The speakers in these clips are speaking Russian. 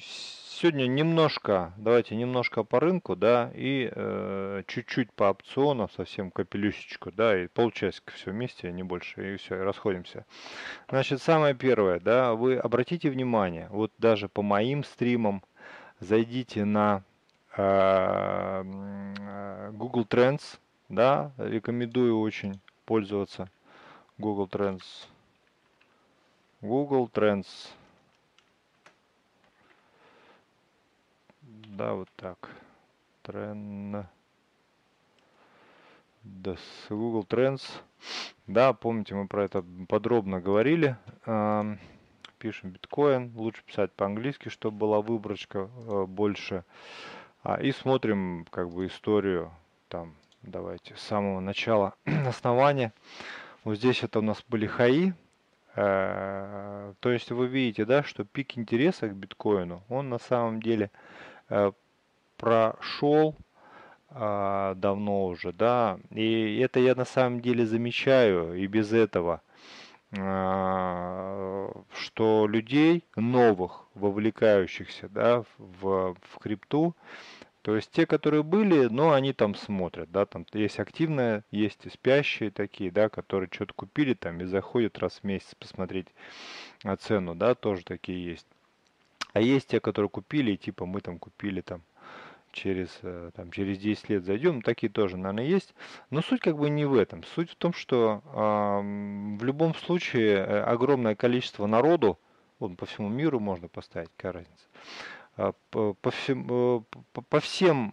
сегодня немножко, давайте немножко по рынку, да, и э, чуть-чуть по опционам, совсем капелюшечку, да, и полчасика все вместе, не больше, и все, и расходимся. Значит, самое первое, да, вы обратите внимание, вот даже по моим стримам, зайдите на э, Google Trends, да, рекомендую очень пользоваться Google Trends. Google Trends. Да, вот так. Трен... Google Trends. Да, помните, мы про это подробно говорили. Пишем биткоин. Лучше писать по-английски, чтобы была выборочка э, больше. А, и смотрим как бы историю там, давайте, с самого начала основания. Вот здесь это у нас были хаи. Э, то есть вы видите, да, что пик интереса к биткоину, он на самом деле прошел а, давно уже, да, и это я на самом деле замечаю и без этого, а, что людей новых, вовлекающихся, да, в, в крипту, то есть те, которые были, но они там смотрят, да, там есть активные, есть и спящие такие, да, которые что-то купили там и заходят раз в месяц посмотреть цену, да, тоже такие есть. А есть те, которые купили, типа мы там купили там через, э, там, через 10 лет зайдем, такие тоже, наверное, есть. Но суть как бы не в этом. Суть в том, что э, в любом случае э, огромное количество народу, вот по всему миру можно поставить, какая разница, э, по, по, всем, по, по всем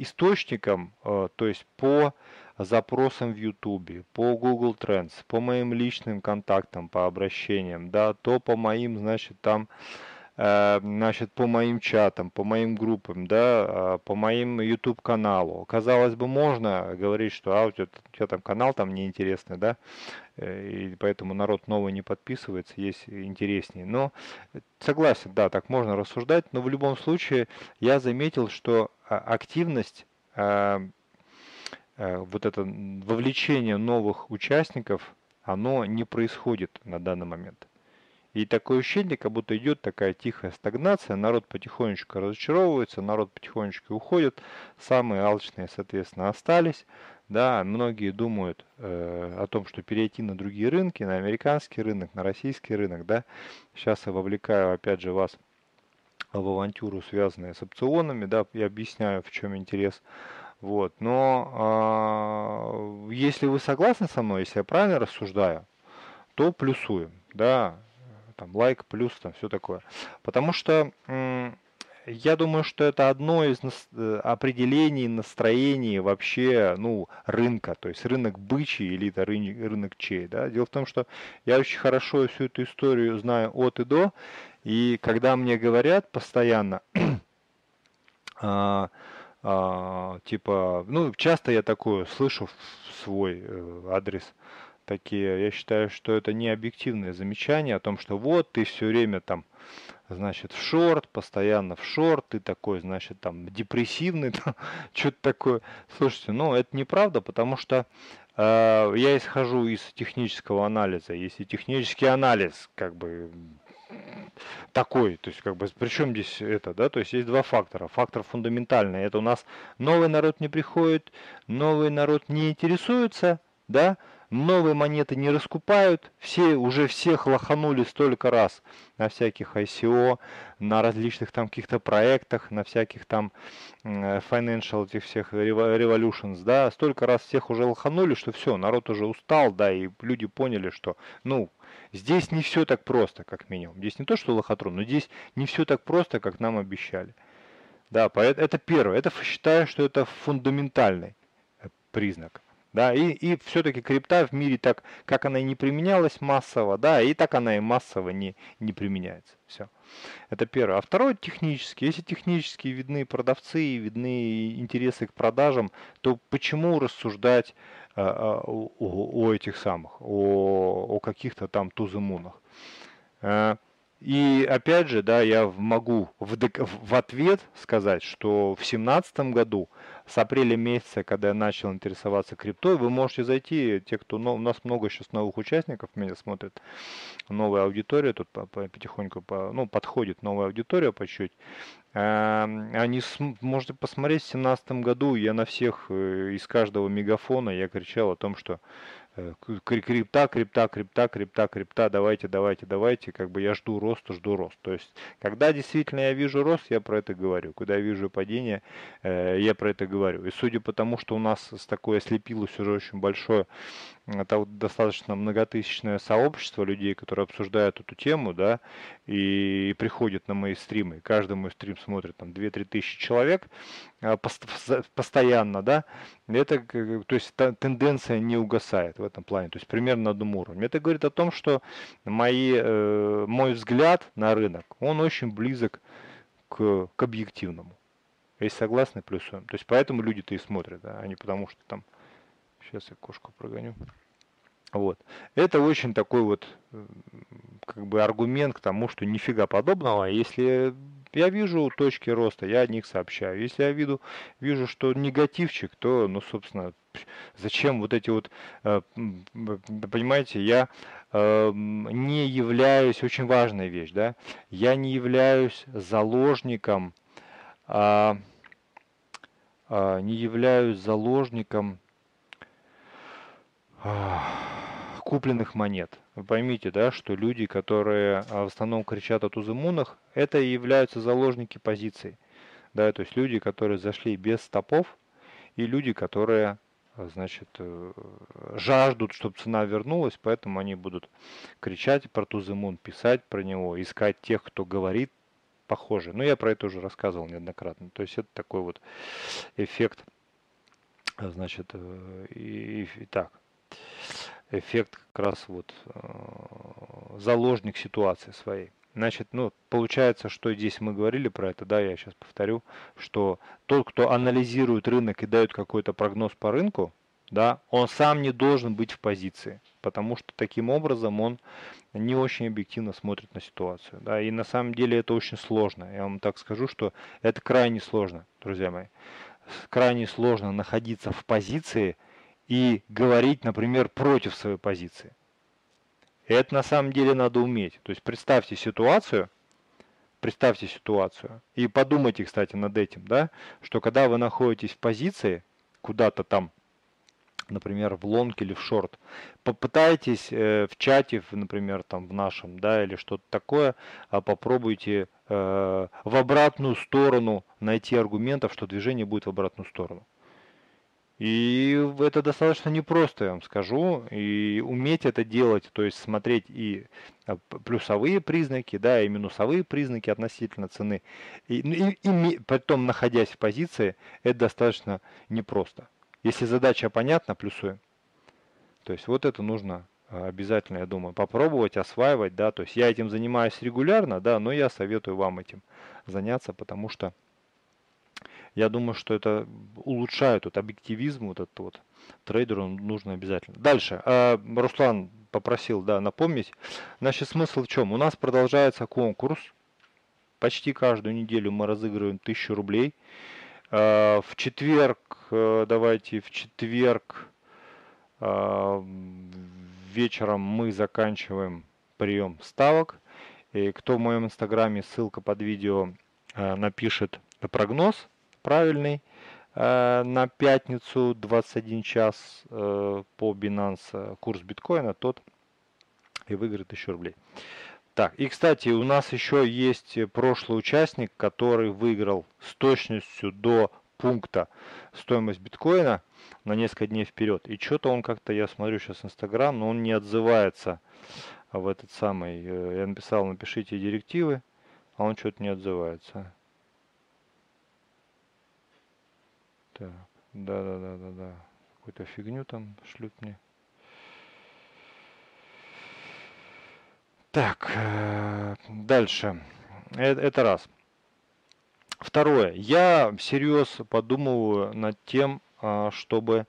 источникам, то есть по запросам в YouTube, по Google Trends, по моим личным контактам, по обращениям, да, то по моим, значит, там Э, значит, по моим чатам, по моим группам, да, а, по моим YouTube каналу. Казалось бы, можно говорить, что а, у тебя, у тебя там канал там неинтересный, да, э, и поэтому народ новый не подписывается, есть интереснее. Но согласен, да, так можно рассуждать, но в любом случае я заметил, что а, активность э, вот это вовлечение новых участников, оно не происходит на данный момент. И такое ощущение, как будто идет такая тихая стагнация, народ потихонечку разочаровывается, народ потихонечку уходит, самые алчные, соответственно, остались. Да, многие думают э, о том, что перейти на другие рынки, на американский рынок, на российский рынок, да. Сейчас я вовлекаю, опять же, вас в авантюру, связанную с опционами, да, я объясняю, в чем интерес. Вот, но э, если вы согласны со мной, если я правильно рассуждаю, то плюсуем, да, там лайк, плюс, там все такое. Потому что я думаю, что это одно из э, определений настроений вообще, ну, рынка, то есть рынок бычий или это рынок чей, да. Дело в том, что я очень хорошо всю эту историю знаю от и до, и когда мне говорят постоянно, а, а, типа, ну, часто я такое слышу в свой э, адрес, такие, я считаю, что это не объективное замечание о том, что вот ты все время там, значит, в шорт, постоянно в шорт, ты такой, значит, там депрессивный, что-то такое. Слушайте, ну это неправда, потому что э, я исхожу из технического анализа. Если технический анализ, как бы такой, то есть как бы причем здесь это, да, то есть есть два фактора. Фактор фундаментальный, это у нас новый народ не приходит, новый народ не интересуется, да, новые монеты не раскупают, все уже всех лоханули столько раз на всяких ICO, на различных там каких-то проектах, на всяких там financial этих всех revolutions, да, столько раз всех уже лоханули, что все, народ уже устал, да, и люди поняли, что, ну, здесь не все так просто, как минимум. Здесь не то, что лохотрон, но здесь не все так просто, как нам обещали. Да, это первое. Это считаю, что это фундаментальный э, признак. Да, и, и все-таки крипта в мире так, как она и не применялась массово, да, и так она и массово не, не применяется. Все. Это первое. А второе технически. Если технически видны продавцы, видны интересы к продажам, то почему рассуждать э, о, о, о этих самых, о, о каких-то там тузымунах? Э, И опять же, да, я могу в, в ответ сказать, что в 2017 году, с апреля месяца, когда я начал интересоваться криптой, вы можете зайти, те, кто, ну, у нас много сейчас новых участников меня смотрят, новая аудитория тут по, по, потихоньку, по, ну, подходит новая аудитория по чуть. А, они, можете посмотреть, в 2017 году я на всех э, из каждого мегафона я кричал о том, что крипта, крипта, крипта, крипта, крипта, давайте, давайте, давайте, как бы я жду роста, жду рост. То есть, когда действительно я вижу рост, я про это говорю. Когда я вижу падение, э, я про это говорю. И судя по тому, что у нас с такое слепилось уже очень большое это достаточно многотысячное сообщество людей, которые обсуждают эту тему, да, и приходят на мои стримы. Каждый мой стрим смотрит там 2-3 тысячи человек а, постоянно, да. Это, то есть тенденция не угасает в этом плане, то есть примерно на одном уровне. Это говорит о том, что мои, э, мой взгляд на рынок, он очень близок к, к объективному. Если согласны, плюсуем. То есть поэтому люди-то и смотрят, да, а не потому что там Сейчас я кошку прогоню. Вот. Это очень такой вот как бы аргумент к тому, что нифига подобного. Если я вижу точки роста, я о них сообщаю. Если я вижу, вижу что негативчик, то, ну, собственно, зачем вот эти вот, э, понимаете, я э, не являюсь, очень важная вещь, да, я не являюсь заложником, а, а, не являюсь заложником купленных монет. Вы поймите, да, что люди, которые а, в основном кричат о тузымунах, это и являются заложники позиций. Да, то есть люди, которые зашли без стопов, и люди, которые а, значит, э, жаждут, чтобы цена вернулась, поэтому они будут кричать про Тузымун, писать про него, искать тех, кто говорит похоже. Но я про это уже рассказывал неоднократно. То есть это такой вот эффект, значит, э, и, и так эффект как раз вот э, заложник ситуации своей. Значит, ну, получается, что здесь мы говорили про это, да, я сейчас повторю, что тот, кто анализирует рынок и дает какой-то прогноз по рынку, да, он сам не должен быть в позиции, потому что таким образом он не очень объективно смотрит на ситуацию, да, и на самом деле это очень сложно, я вам так скажу, что это крайне сложно, друзья мои, крайне сложно находиться в позиции, и говорить, например, против своей позиции. Это на самом деле надо уметь. То есть представьте ситуацию, представьте ситуацию и подумайте, кстати, над этим, да, что когда вы находитесь в позиции, куда-то там, например, в лонг или в шорт, попытайтесь э, в чате, например, там в нашем, да, или что-то такое, а попробуйте э, в обратную сторону найти аргументов, что движение будет в обратную сторону. И это достаточно непросто, я вам скажу. И уметь это делать, то есть смотреть и а, плюсовые признаки, да, и минусовые признаки относительно цены, и, ну, и, и потом находясь в позиции, это достаточно непросто. Если задача понятна, плюсуем. То есть вот это нужно а, обязательно, я думаю, попробовать, осваивать, да, то есть я этим занимаюсь регулярно, да, но я советую вам этим заняться, потому что я думаю, что это улучшает вот объективизм вот этот вот трейдеру нужно обязательно. Дальше. А, Руслан попросил, да, напомнить. Значит, смысл в чем? У нас продолжается конкурс. Почти каждую неделю мы разыгрываем 1000 рублей. А, в четверг, э, давайте, в четверг а, вечером мы заканчиваем прием ставок. И кто в моем инстаграме, ссылка под видео, э, напишет прогноз правильный э, на пятницу 21 час э, по Binance курс биткоина, тот и выиграет 1000 рублей. Так, и кстати, у нас еще есть прошлый участник, который выиграл с точностью до пункта стоимость биткоина на несколько дней вперед. И что-то он как-то, я смотрю сейчас Инстаграм, но он не отзывается в этот самый. Э, я написал, напишите директивы, а он что-то не отзывается. Так, да-да-да-да-да. Какую-то фигню там шлют мне. Так, э, дальше. Это, это раз. Второе. Я всерьез подумываю над тем, а, чтобы,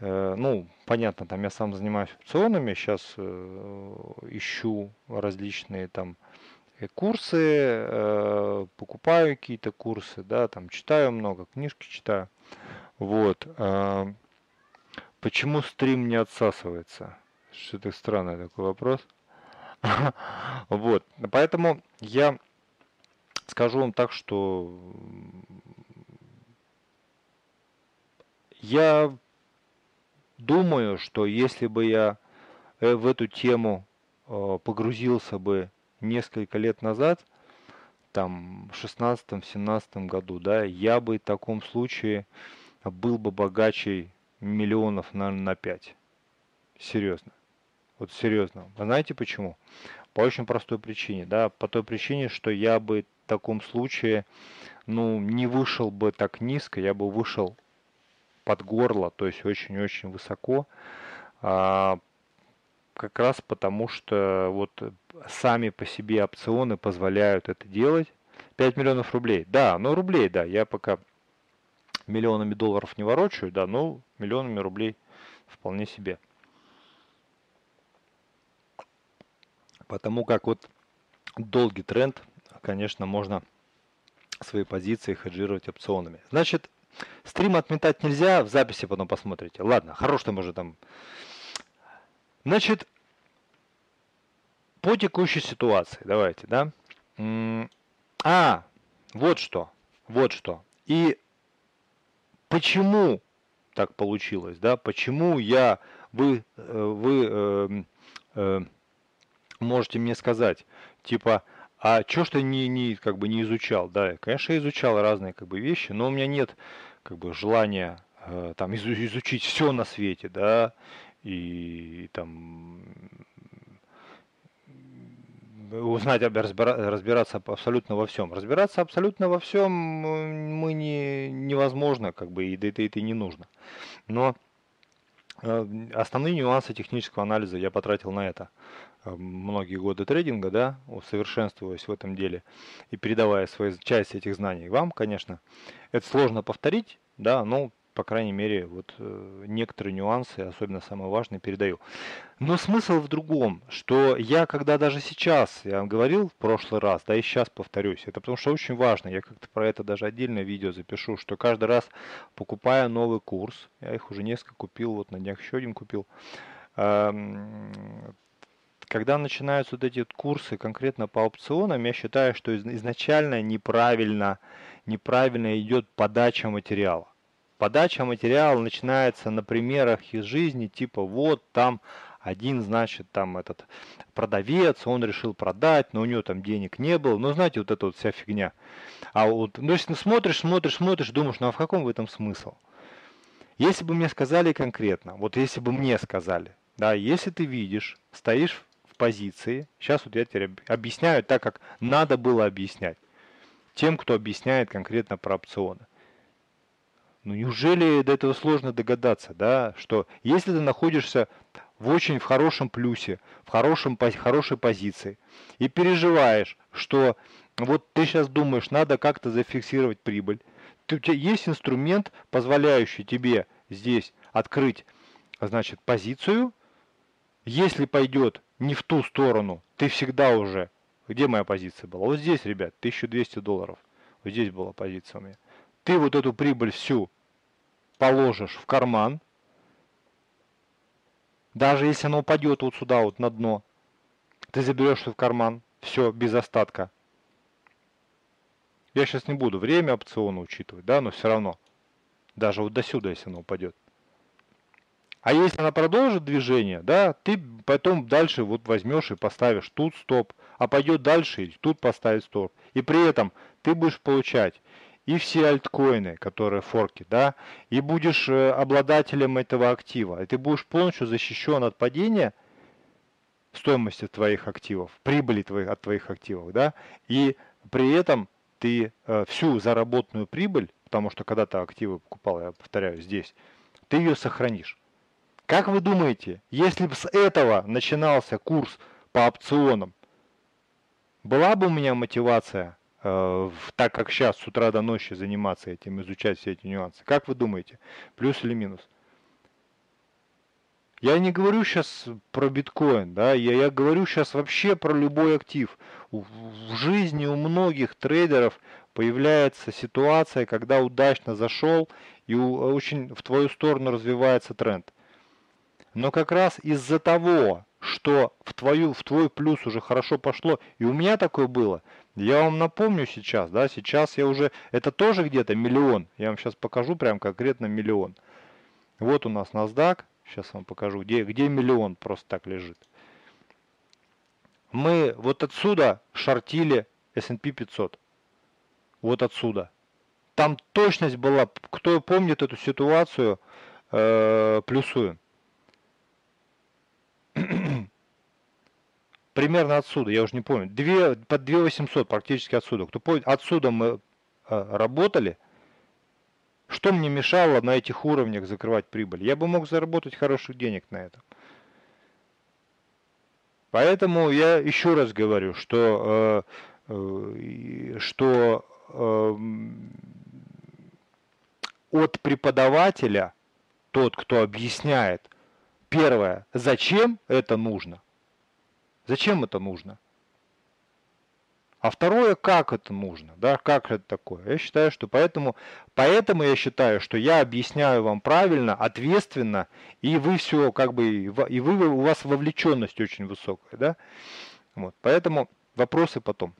э, ну, понятно, там я сам занимаюсь опционами, сейчас э, ищу различные там курсы, э, покупаю какие-то курсы, да, там читаю много, книжки читаю. Вот. Почему стрим не отсасывается? Что-то странный такой вопрос. Вот. Поэтому я скажу вам так, что я думаю, что если бы я э, в эту тему э, погрузился бы несколько лет назад, там, в 16-17 году, да, я бы в таком случае был бы богаче миллионов, наверное, на 5. Серьезно. Вот серьезно. Вы знаете почему? По очень простой причине, да, по той причине, что я бы в таком случае, ну, не вышел бы так низко, я бы вышел под горло, то есть очень-очень высоко, а, как раз потому, что вот сами по себе опционы позволяют это делать. 5 миллионов рублей. Да, ну рублей, да, я пока миллионами долларов не ворочаю, да, но миллионами рублей вполне себе. Потому как вот долгий тренд, конечно, можно свои позиции хеджировать опционами. Значит, стрим отметать нельзя, в записи потом посмотрите. Ладно, хорош там уже там Значит, по текущей ситуации, давайте, да. А, вот что, вот что. И почему так получилось, да? Почему я, вы, э, вы э, э, можете мне сказать, типа, а что ж ты не, не, как бы не изучал, да? Конечно, я изучал разные как бы вещи, но у меня нет как бы желания э, там изучить все на свете, да, и там узнать, разбираться абсолютно во всем. Разбираться абсолютно во всем мы не, невозможно, как бы, и это, это и не нужно. Но э, основные нюансы технического анализа я потратил на это э, многие годы трейдинга, да, усовершенствуясь в этом деле и передавая свою часть этих знаний вам, конечно. Это сложно повторить, да, но по крайней мере, вот э, некоторые нюансы, особенно самые важные, передаю. Но смысл в другом, что я, когда даже сейчас, я вам говорил в прошлый раз, да и сейчас повторюсь, это потому что очень важно, я как-то про это даже отдельное видео запишу, что каждый раз, покупая новый курс, я их уже несколько купил, вот на днях еще один купил, когда начинаются вот эти курсы конкретно по опционам, я считаю, что изначально неправильно, неправильно идет подача материала. Подача материала начинается на примерах из жизни, типа вот там один, значит, там этот продавец, он решил продать, но у него там денег не было. Ну, знаете, вот эта вот вся фигня. А вот, ну, если смотришь, смотришь, смотришь, думаешь, ну а в каком в этом смысл? Если бы мне сказали конкретно, вот если бы мне сказали, да, если ты видишь, стоишь в позиции, сейчас вот я тебе объясняю так, как надо было объяснять тем, кто объясняет конкретно про опционы. Ну неужели до этого сложно догадаться, да, что если ты находишься в очень в хорошем плюсе, в хорошем, хорошей позиции и переживаешь, что вот ты сейчас думаешь, надо как-то зафиксировать прибыль, ты, у тебя есть инструмент, позволяющий тебе здесь открыть, значит, позицию. Если пойдет не в ту сторону, ты всегда уже... Где моя позиция была? Вот здесь, ребят, 1200 долларов. Вот здесь была позиция у меня. Ты вот эту прибыль всю положишь в карман, даже если оно упадет вот сюда вот на дно, ты заберешь в карман, все, без остатка. Я сейчас не буду время опциона учитывать, да, но все равно. Даже вот до сюда, если оно упадет. А если она продолжит движение, да, ты потом дальше вот возьмешь и поставишь тут стоп, а пойдет дальше и тут поставить стоп. И при этом ты будешь получать и все альткоины, которые форки, да, и будешь э, обладателем этого актива, и ты будешь полностью защищен от падения стоимости твоих активов, прибыли твоих, от твоих активов, да, и при этом ты э, всю заработанную прибыль, потому что когда ты активы покупал, я повторяю, здесь, ты ее сохранишь. Как вы думаете, если бы с этого начинался курс по опционам, была бы у меня мотивация так как сейчас с утра до ночи заниматься этим, изучать все эти нюансы. Как вы думаете, плюс или минус? Я не говорю сейчас про биткоин, да, я, я говорю сейчас вообще про любой актив. В, жизни у многих трейдеров появляется ситуация, когда удачно зашел и очень в твою сторону развивается тренд. Но как раз из-за того, что в, твою, в твой плюс уже хорошо пошло, и у меня такое было, я вам напомню сейчас, да, сейчас я уже, это тоже где-то миллион, я вам сейчас покажу прям конкретно миллион. Вот у нас NASDAQ, сейчас вам покажу, где, где миллион просто так лежит. Мы вот отсюда шортили S&P 500. Вот отсюда. Там точность была, кто помнит эту ситуацию, э, плюсуем. Примерно отсюда, я уже не помню. 2, под 2800 практически отсюда. Кто помнит, отсюда мы э, работали. Что мне мешало на этих уровнях закрывать прибыль? Я бы мог заработать хороших денег на этом. Поэтому я еще раз говорю, что, э, э, что э, от преподавателя, тот, кто объясняет, первое, зачем это нужно, зачем это нужно, а второе, как это нужно, да, как это такое. Я считаю, что поэтому, поэтому я считаю, что я объясняю вам правильно, ответственно, и вы все, как бы, и вы, у вас вовлеченность очень высокая, да. Вот, поэтому вопросы потом.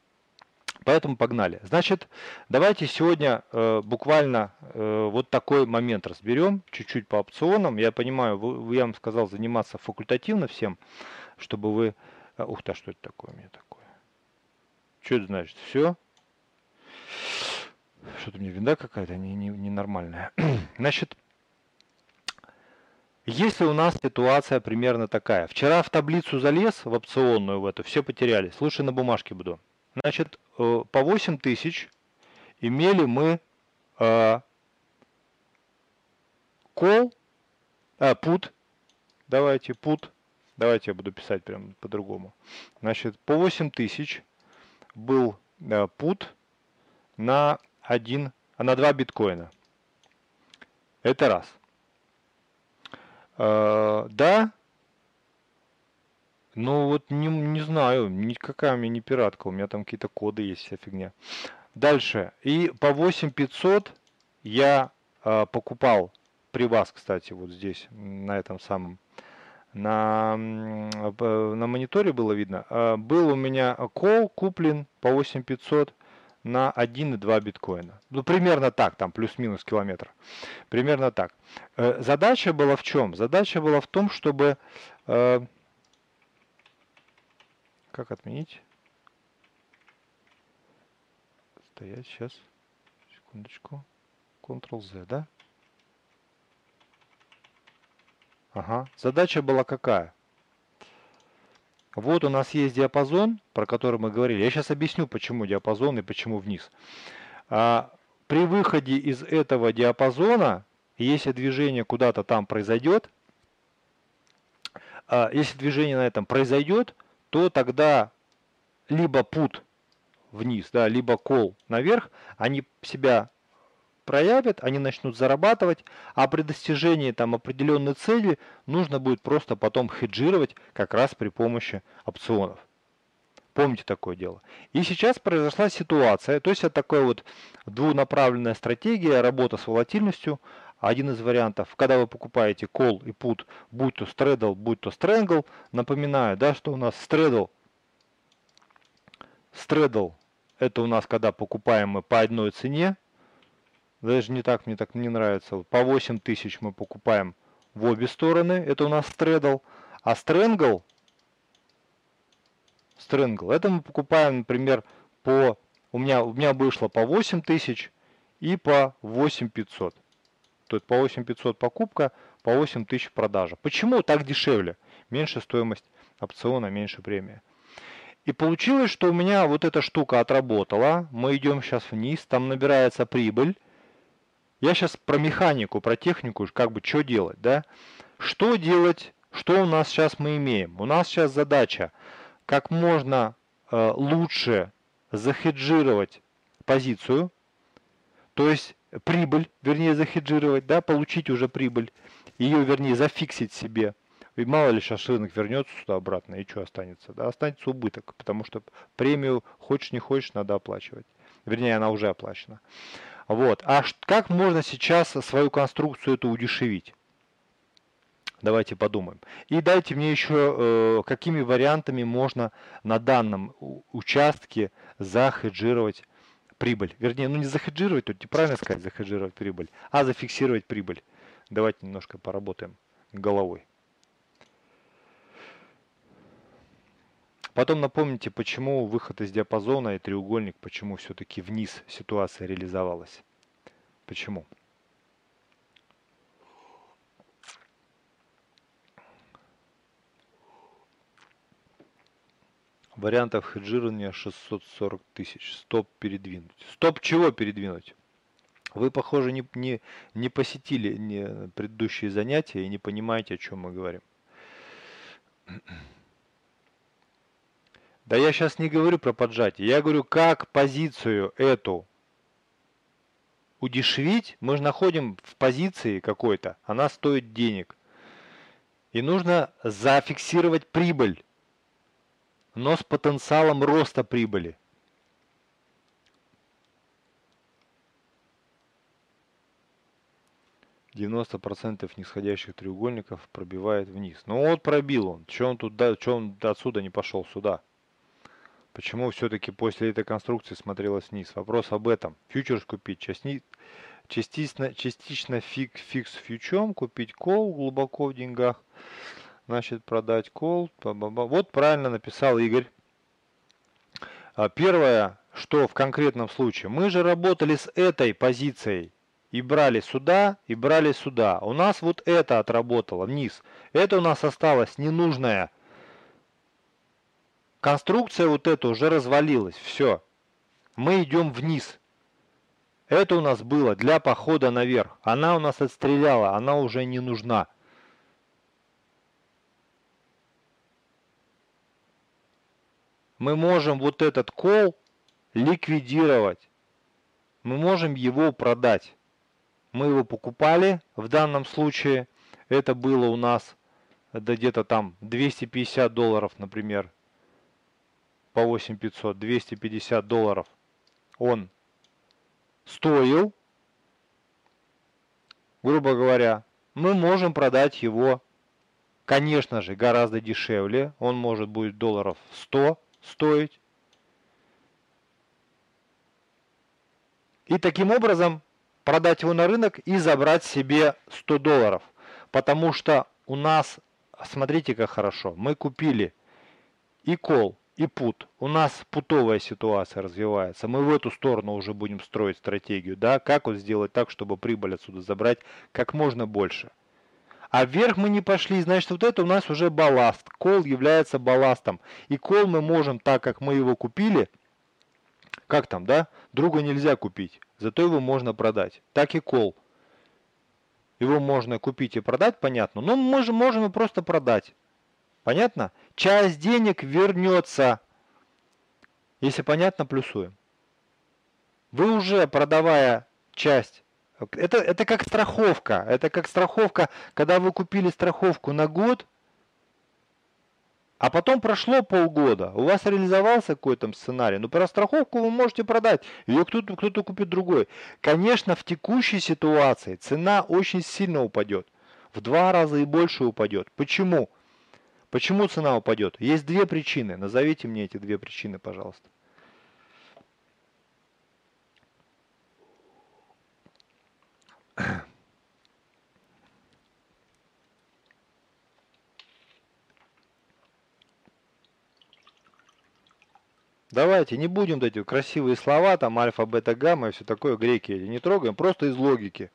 Поэтому погнали. Значит, давайте сегодня э, буквально э, вот такой момент разберем, чуть-чуть по опционам. Я понимаю, вы, я вам сказал заниматься факультативно всем, чтобы вы... Э, ух ты, а что это такое у меня такое? Что это значит? Все? Что-то мне винда какая-то не, не, ненормальная. Значит, если у нас ситуация примерно такая. Вчера в таблицу залез, в опционную в эту, все потеряли. Слушай, на бумажке буду. Значит, э, по 8 тысяч имели мы э, call, а, put, давайте, put, давайте я буду писать прям по-другому. Значит, по 8 тысяч был э, put на 1, на 2 биткоина. Это раз. Э, да, ну вот не, не знаю, никакая у меня не пиратка, у меня там какие-то коды есть, вся фигня. Дальше. И по 8500 я э, покупал при вас, кстати, вот здесь, на этом самом, на, на мониторе было видно. Э, был у меня кол куплен по 8500 на 1,2 биткоина. Ну, примерно так, там плюс-минус километр. Примерно так. Э, задача была в чем? Задача была в том, чтобы э, как отменить? Стоять, сейчас. Секундочку. Ctrl-Z, да? Ага. Задача была какая? Вот у нас есть диапазон, про который мы говорили. Я сейчас объясню, почему диапазон и почему вниз. А, при выходе из этого диапазона, если движение куда-то там произойдет, а, если движение на этом произойдет, то тогда либо пут вниз, да, либо кол наверх, они себя проявят, они начнут зарабатывать, а при достижении там определенной цели нужно будет просто потом хеджировать как раз при помощи опционов. Помните такое дело. И сейчас произошла ситуация, то есть это такая вот двунаправленная стратегия, работа с волатильностью. Один из вариантов, когда вы покупаете call и put, будь то straddle, будь то strangle, напоминаю, да, что у нас straddle, straddle это у нас когда покупаем мы по одной цене, даже не так, мне так не нравится, по 8 тысяч мы покупаем в обе стороны, это у нас straddle, а strangle, strangle, это мы покупаем, например, по, у меня, у меня вышло по 8 тысяч и по 8500. То есть по 8500 покупка, по 8000 продажа. Почему так дешевле? Меньше стоимость опциона, меньше премия. И получилось, что у меня вот эта штука отработала. Мы идем сейчас вниз, там набирается прибыль. Я сейчас про механику, про технику, как бы что делать, да? Что делать, что у нас сейчас мы имеем? У нас сейчас задача как можно э, лучше захеджировать позицию, то есть прибыль, вернее захеджировать, да, получить уже прибыль, ее, вернее, зафиксить себе И мало ли сейчас рынок вернется сюда обратно, и что останется? Да, останется убыток, потому что премию хочешь не хочешь, надо оплачивать. Вернее, она уже оплачена. Вот. А как можно сейчас свою конструкцию эту удешевить? Давайте подумаем. И дайте мне еще, э, какими вариантами можно на данном участке захеджировать прибыль. Вернее, ну не захеджировать, тут неправильно сказать захеджировать прибыль, а зафиксировать прибыль. Давайте немножко поработаем головой. Потом напомните, почему выход из диапазона и треугольник, почему все-таки вниз ситуация реализовалась. Почему? Вариантов хеджирования 640 тысяч. Стоп передвинуть. Стоп чего передвинуть? Вы, похоже, не, не, не посетили не предыдущие занятия и не понимаете, о чем мы говорим. Да я сейчас не говорю про поджатие. Я говорю, как позицию эту удешевить. Мы же находим в позиции какой-то. Она стоит денег. И нужно зафиксировать прибыль. Но с потенциалом роста прибыли. Девяносто процентов нисходящих треугольников пробивает вниз. Ну вот пробил он. Че он тут, что он отсюда не пошел сюда? Почему все-таки после этой конструкции смотрелось вниз? Вопрос об этом. Фьючерс купить, части, частично, частично фик, фикс фьючом, купить кол глубоко в деньгах. Значит, продать кол. Вот правильно написал Игорь. А, первое, что в конкретном случае, мы же работали с этой позицией. И брали сюда, и брали сюда. У нас вот это отработало вниз. Это у нас осталось ненужное. Конструкция вот эта уже развалилась, все. Мы идем вниз. Это у нас было для похода наверх. Она у нас отстреляла, она уже не нужна. Мы можем вот этот кол ликвидировать. Мы можем его продать. Мы его покупали, в данном случае это было у нас да где-то там 250 долларов, например, по 8500, 250 долларов он стоил, грубо говоря, мы можем продать его, конечно же, гораздо дешевле. Он может будет долларов 100 стоить. И таким образом продать его на рынок и забрать себе 100 долларов. Потому что у нас, смотрите как хорошо, мы купили и кол, и пут. У нас путовая ситуация развивается. Мы в эту сторону уже будем строить стратегию. Да? Как вот сделать так, чтобы прибыль отсюда забрать как можно больше. А вверх мы не пошли, значит вот это у нас уже балласт. Кол является балластом. И кол мы можем, так как мы его купили, как там, да? Друга нельзя купить, зато его можно продать. Так и кол. Его можно купить и продать, понятно. Но мы можем, можем просто продать. Понятно? Часть денег вернется. Если понятно, плюсуем. Вы уже продавая часть, это, это как страховка. Это как страховка, когда вы купили страховку на год, а потом прошло полгода, у вас реализовался какой-то сценарий, но ну, про страховку вы можете продать, ее кто-то кто купит другой. Конечно, в текущей ситуации цена очень сильно упадет, в два раза и больше упадет. Почему? Почему цена упадет? Есть две причины. Назовите мне эти две причины, пожалуйста. Давайте не будем эти красивые слова, там альфа, бета, гамма и все такое, греки не трогаем, просто из логики.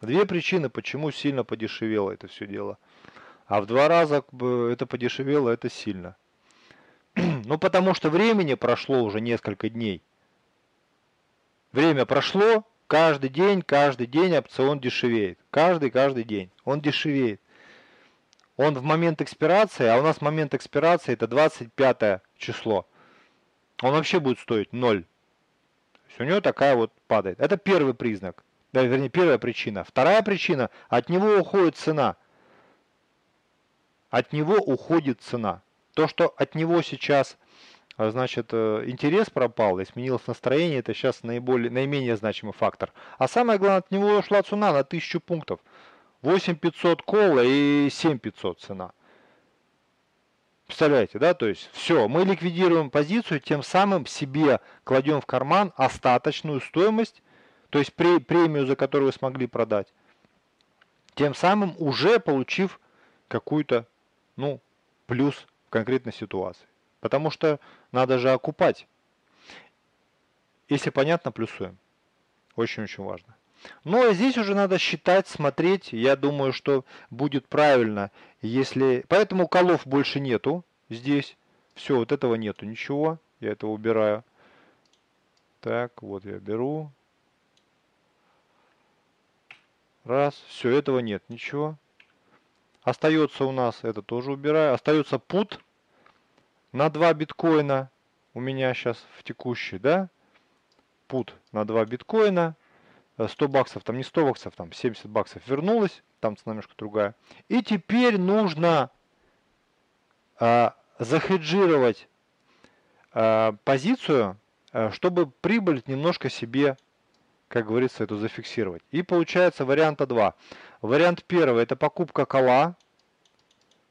Две причины, почему сильно подешевело это все дело. А в два раза это подешевело, это сильно. ну, потому что времени прошло уже несколько дней. Время прошло, каждый день, каждый день опцион дешевеет. Каждый, каждый день. Он дешевеет. Он в момент экспирации, а у нас момент экспирации это 25 число. Он вообще будет стоить 0. То есть у него такая вот падает. Это первый признак. Вернее, первая причина. Вторая причина, от него уходит цена. от него уходит цена. То, что от него сейчас а, значит, э, интерес пропал и сменилось настроение, это сейчас наиболее, наименее значимый фактор. А самое главное, от него ушла цена на 1000 пунктов. 8500 кола и 7500 цена. Представляете, да? То есть все, мы ликвидируем позицию, тем самым себе кладем в карман остаточную стоимость, то есть премию, за которую вы смогли продать. Тем самым уже получив какую-то, ну, плюс в конкретной ситуации. Потому что надо же окупать. Если понятно, плюсуем. Очень-очень важно. Ну, а здесь уже надо считать, смотреть. Я думаю, что будет правильно, если... Поэтому колов больше нету здесь. Все, вот этого нету ничего. Я это убираю. Так, вот я беру. Раз. Все, этого нет ничего. Остается у нас, это тоже убираю. Остается пут на 2 биткоина. У меня сейчас в текущей, да? Пут на 2 биткоина. 100 э, баксов, там не 100 баксов, там 70 баксов вернулось. Там цена немножко другая. И теперь нужно а, захеджировать а, позицию, а, чтобы прибыль немножко себе, как говорится, эту зафиксировать. И получается варианта 2. Вариант первый это покупка кола.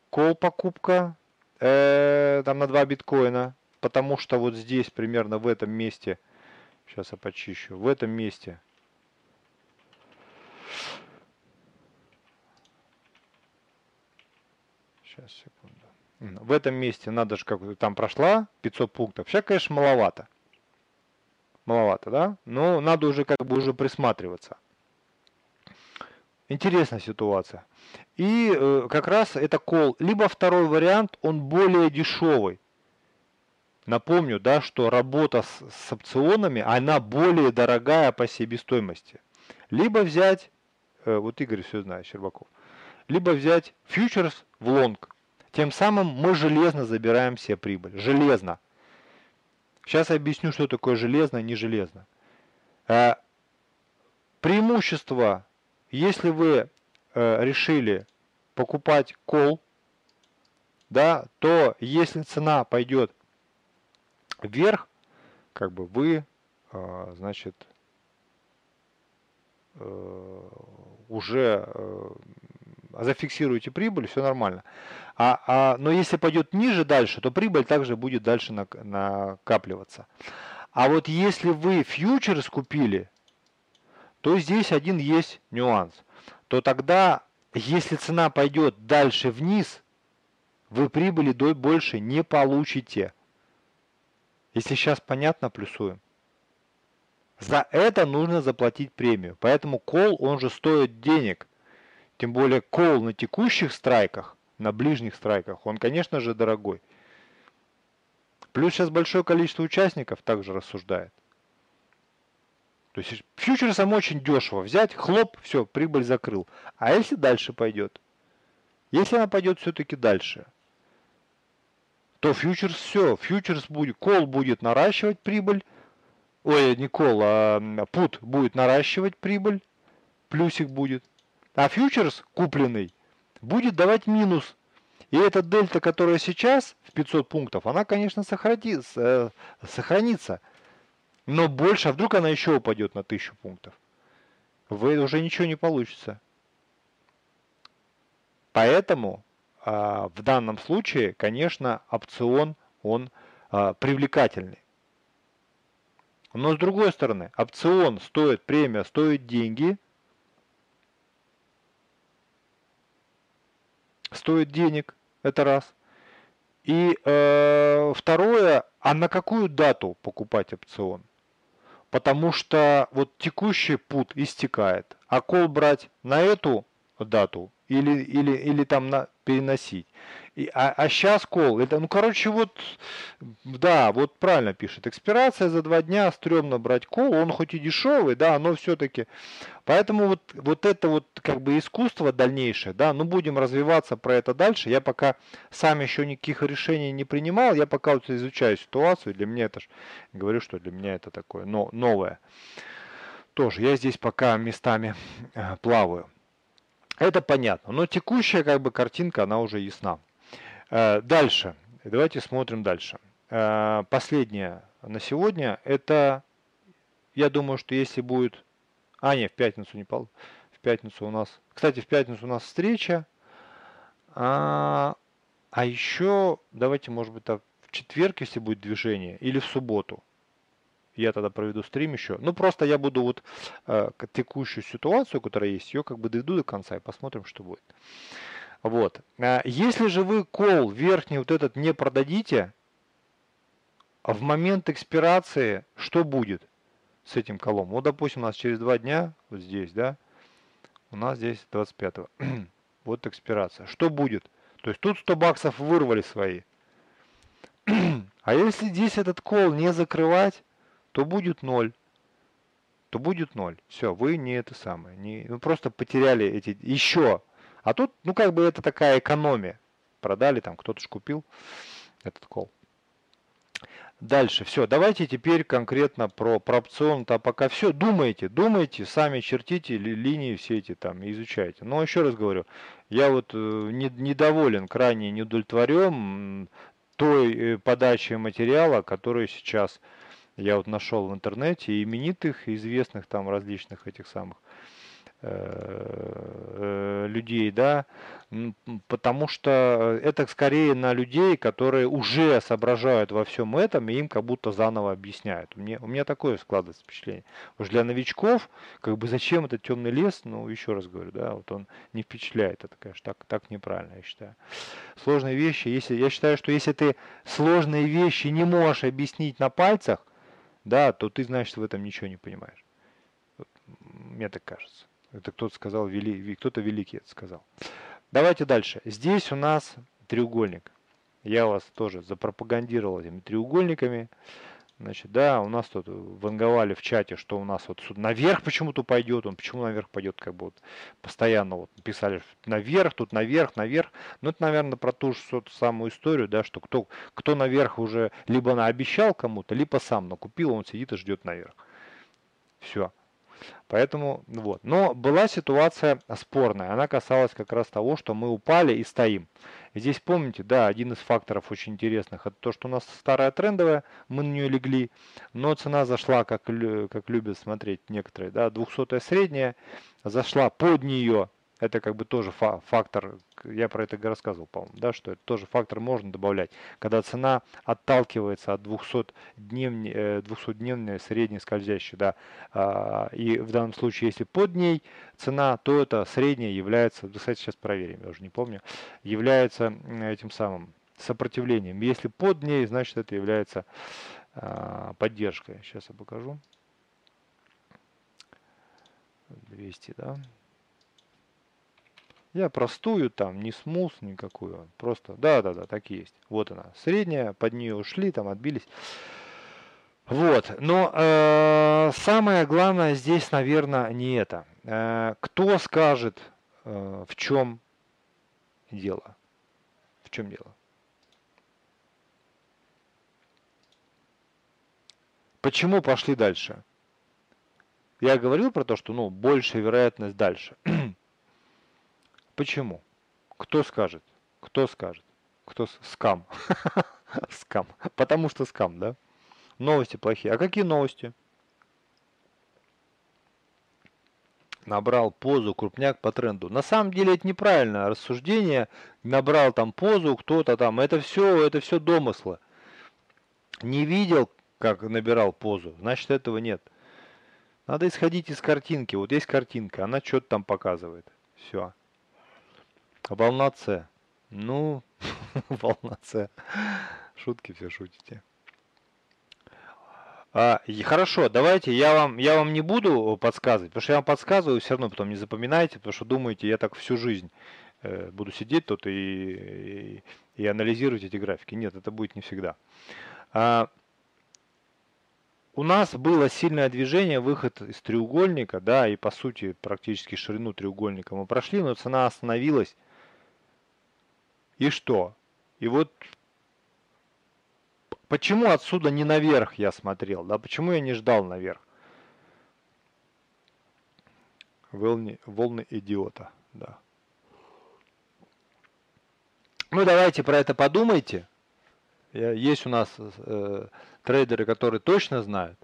Кол покупка э, там на 2 биткоина. Потому что вот здесь примерно в этом месте, сейчас я почищу, в этом месте Сейчас, секунду. В этом месте надо же, как там прошла, 500 пунктов. Сейчас, конечно, маловато. Маловато, да? Но надо уже как бы уже присматриваться. Интересная ситуация. И э, как раз это кол. Либо второй вариант, он более дешевый. Напомню, да, что работа с, с опционами, она более дорогая по себестоимости. Либо взять, э, вот Игорь все знает, Щербаков, либо взять фьючерс в лонг. Тем самым мы железно забираем все прибыль. Железно. Сейчас объясню, что такое железно, не железно. Э, преимущество если вы э, решили покупать кол, да, то если цена пойдет вверх, как бы вы, э, значит, э, уже э, зафиксируете прибыль, все нормально. А, а, но если пойдет ниже дальше, то прибыль также будет дальше накапливаться. А вот если вы фьючерс купили, то здесь один есть нюанс. То тогда, если цена пойдет дальше вниз, вы прибыли больше не получите. Если сейчас понятно, плюсуем. За это нужно заплатить премию. Поэтому кол, он же стоит денег. Тем более кол на текущих страйках, на ближних страйках, он, конечно же, дорогой. Плюс сейчас большое количество участников также рассуждает. То есть фьючерсом очень дешево взять, хлоп, все, прибыль закрыл. А если дальше пойдет? Если она пойдет все-таки дальше, то фьючерс все, фьючерс будет, кол будет наращивать прибыль, ой, не кол, а пут будет наращивать прибыль, плюсик будет. А фьючерс купленный будет давать минус. И эта дельта, которая сейчас в 500 пунктов, она, конечно, сохранится. Э, сохранится. Но больше, а вдруг она еще упадет на 1000 пунктов? Вы уже ничего не получится. Поэтому а, в данном случае, конечно, опцион, он а, привлекательный. Но с другой стороны, опцион стоит, премия стоит деньги, стоит денег, это раз. И э, второе, а на какую дату покупать опцион? потому что вот текущий пут истекает, а кол брать на эту дату или, или, или там на, переносить. А, а сейчас кол, это, ну, короче, вот, да, вот правильно пишет, экспирация за два дня, стрёмно брать кол, он хоть и дешевый, да, но все-таки, поэтому вот, вот это вот, как бы, искусство дальнейшее, да, ну, будем развиваться про это дальше, я пока сам еще никаких решений не принимал, я пока вот изучаю ситуацию, для меня это ж, говорю, что для меня это такое но, новое. Тоже, я здесь пока местами э, плаваю. Это понятно. Но текущая как бы картинка, она уже ясна. Э, дальше. Давайте смотрим дальше. Э, последнее на сегодня это, я думаю, что если будет... А, нет, в пятницу не пол. В пятницу у нас... Кстати, в пятницу у нас встреча. А, а еще, давайте, может быть, в четверг, если будет движение, или в субботу. Я тогда проведу стрим еще. Ну, просто я буду вот э, текущую ситуацию, которая есть, ее как бы доведу до конца и посмотрим, что будет. Вот. А если же вы кол верхний вот этот не продадите, в момент экспирации что будет с этим колом? Вот, допустим, у нас через два дня, вот здесь, да, у нас здесь 25 -го. вот экспирация. Что будет? То есть тут 100 баксов вырвали свои. а если здесь этот кол не закрывать, то будет 0. То будет 0. Все, вы не это самое. Не, вы просто потеряли эти еще а тут, ну, как бы это такая экономия. Продали, там кто-то же купил этот кол. Дальше, все, давайте теперь конкретно про, про опцион-то пока все. Думайте, думайте, сами чертите ли, линии все эти там, изучайте. Но еще раз говорю, я вот э, не, недоволен, крайне не удовлетворен той э, подачей материала, который сейчас я вот нашел в интернете, именитых, известных там различных этих самых людей, да, потому что это скорее на людей, которые уже соображают во всем этом, и им как будто заново объясняют. Мне, у меня такое складывается впечатление. Уж для новичков, как бы зачем этот темный лес, ну, еще раз говорю, да, вот он не впечатляет, это, конечно, так, так неправильно, я считаю. Сложные вещи, если, я считаю, что если ты сложные вещи не можешь объяснить на пальцах, да, то ты, значит, в этом ничего не понимаешь. Мне так кажется. Это кто-то сказал, вели, кто-то великий это сказал. Давайте дальше. Здесь у нас треугольник. Я вас тоже запропагандировал этими треугольниками. Значит, да, у нас тут ванговали в чате, что у нас вот наверх почему-то пойдет, он почему наверх пойдет, как бы вот постоянно вот писали наверх, тут наверх, наверх. Ну, это, наверное, про ту же самую историю, да, что кто, кто наверх уже либо наобещал кому-то, либо сам накупил, он сидит и ждет наверх. Все. Поэтому вот. Но была ситуация спорная. Она касалась как раз того, что мы упали и стоим. Здесь помните, да, один из факторов очень интересных, это то, что у нас старая трендовая, мы на нее легли, но цена зашла, как, как любят смотреть некоторые, да, 200 средняя, зашла под нее, это как бы тоже фактор, я про это рассказывал, по-моему, да, что это тоже фактор можно добавлять, когда цена отталкивается от 200-дневной 200 средней скользящей, да, а, и в данном случае, если под ней цена, то это средняя является, кстати, сейчас проверим, я уже не помню, является этим самым сопротивлением. Если под ней, значит это является а, поддержкой. Сейчас я покажу. 200, да. Я простую там, не смус никакую, просто, да-да-да, так и есть. Вот она, средняя, под нее ушли, там отбились. Вот, но э, самое главное здесь, наверное, не это. Э, кто скажет, э, в чем дело? В чем дело? Почему пошли дальше? Я говорил про то, что ну, большая вероятность дальше. Почему? Кто скажет? Кто скажет? Кто скам? Скам. Потому что скам, да? Новости плохие. А какие новости? Набрал позу крупняк по тренду. На самом деле это неправильное рассуждение. Набрал там позу кто-то там. Это все, это все домыслы. Не видел, как набирал позу. Значит этого нет. Надо исходить из картинки. Вот есть картинка, она что-то там показывает. Все. Волна С. Ну, волна С. Шутки все шутите. А, и хорошо, давайте я вам, я вам не буду подсказывать, потому что я вам подсказываю, все равно потом не запоминайте, потому что думаете, я так всю жизнь э, буду сидеть тут и, и, и анализировать эти графики. Нет, это будет не всегда. А, у нас было сильное движение, выход из треугольника, да, и по сути практически ширину треугольника мы прошли, но цена остановилась и что? И вот почему отсюда не наверх я смотрел, да? Почему я не ждал наверх? Волны, волны идиота, да. Ну, давайте про это подумайте. Есть у нас э, трейдеры, которые точно знают,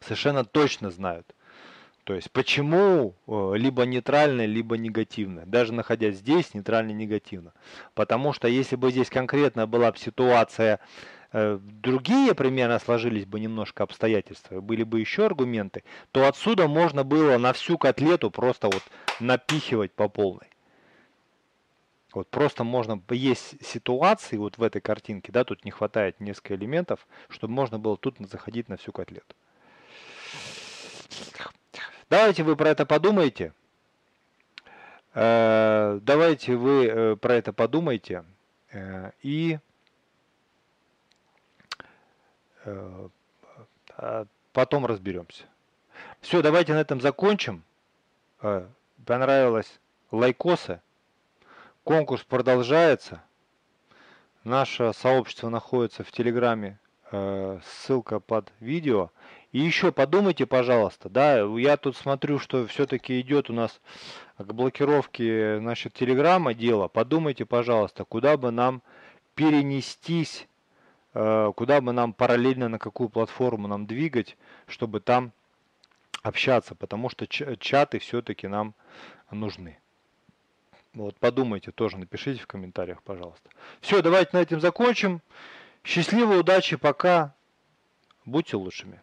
совершенно точно знают. То есть почему э, либо нейтрально, либо негативно. Даже находясь здесь, нейтрально негативно. Потому что если бы здесь конкретно была бы ситуация, э, другие примерно сложились бы немножко обстоятельства, были бы еще аргументы, то отсюда можно было на всю котлету просто вот напихивать по полной. Вот просто можно, есть ситуации вот в этой картинке, да, тут не хватает несколько элементов, чтобы можно было тут заходить на всю котлету. Давайте вы про это подумайте. Э, давайте вы э, про это подумайте. Э, и потом разберемся. Все, давайте на этом закончим. Понравилось лайкосы. Конкурс продолжается. Наше сообщество находится в Телеграме. Ссылка под видео. И еще подумайте, пожалуйста, да, я тут смотрю, что все-таки идет у нас к блокировке, значит, Телеграма дело. Подумайте, пожалуйста, куда бы нам перенестись, э, куда бы нам параллельно, на какую платформу нам двигать, чтобы там общаться, потому что чаты все-таки нам нужны. Вот подумайте тоже, напишите в комментариях, пожалуйста. Все, давайте на этом закончим. Счастливо, удачи, пока. Будьте лучшими.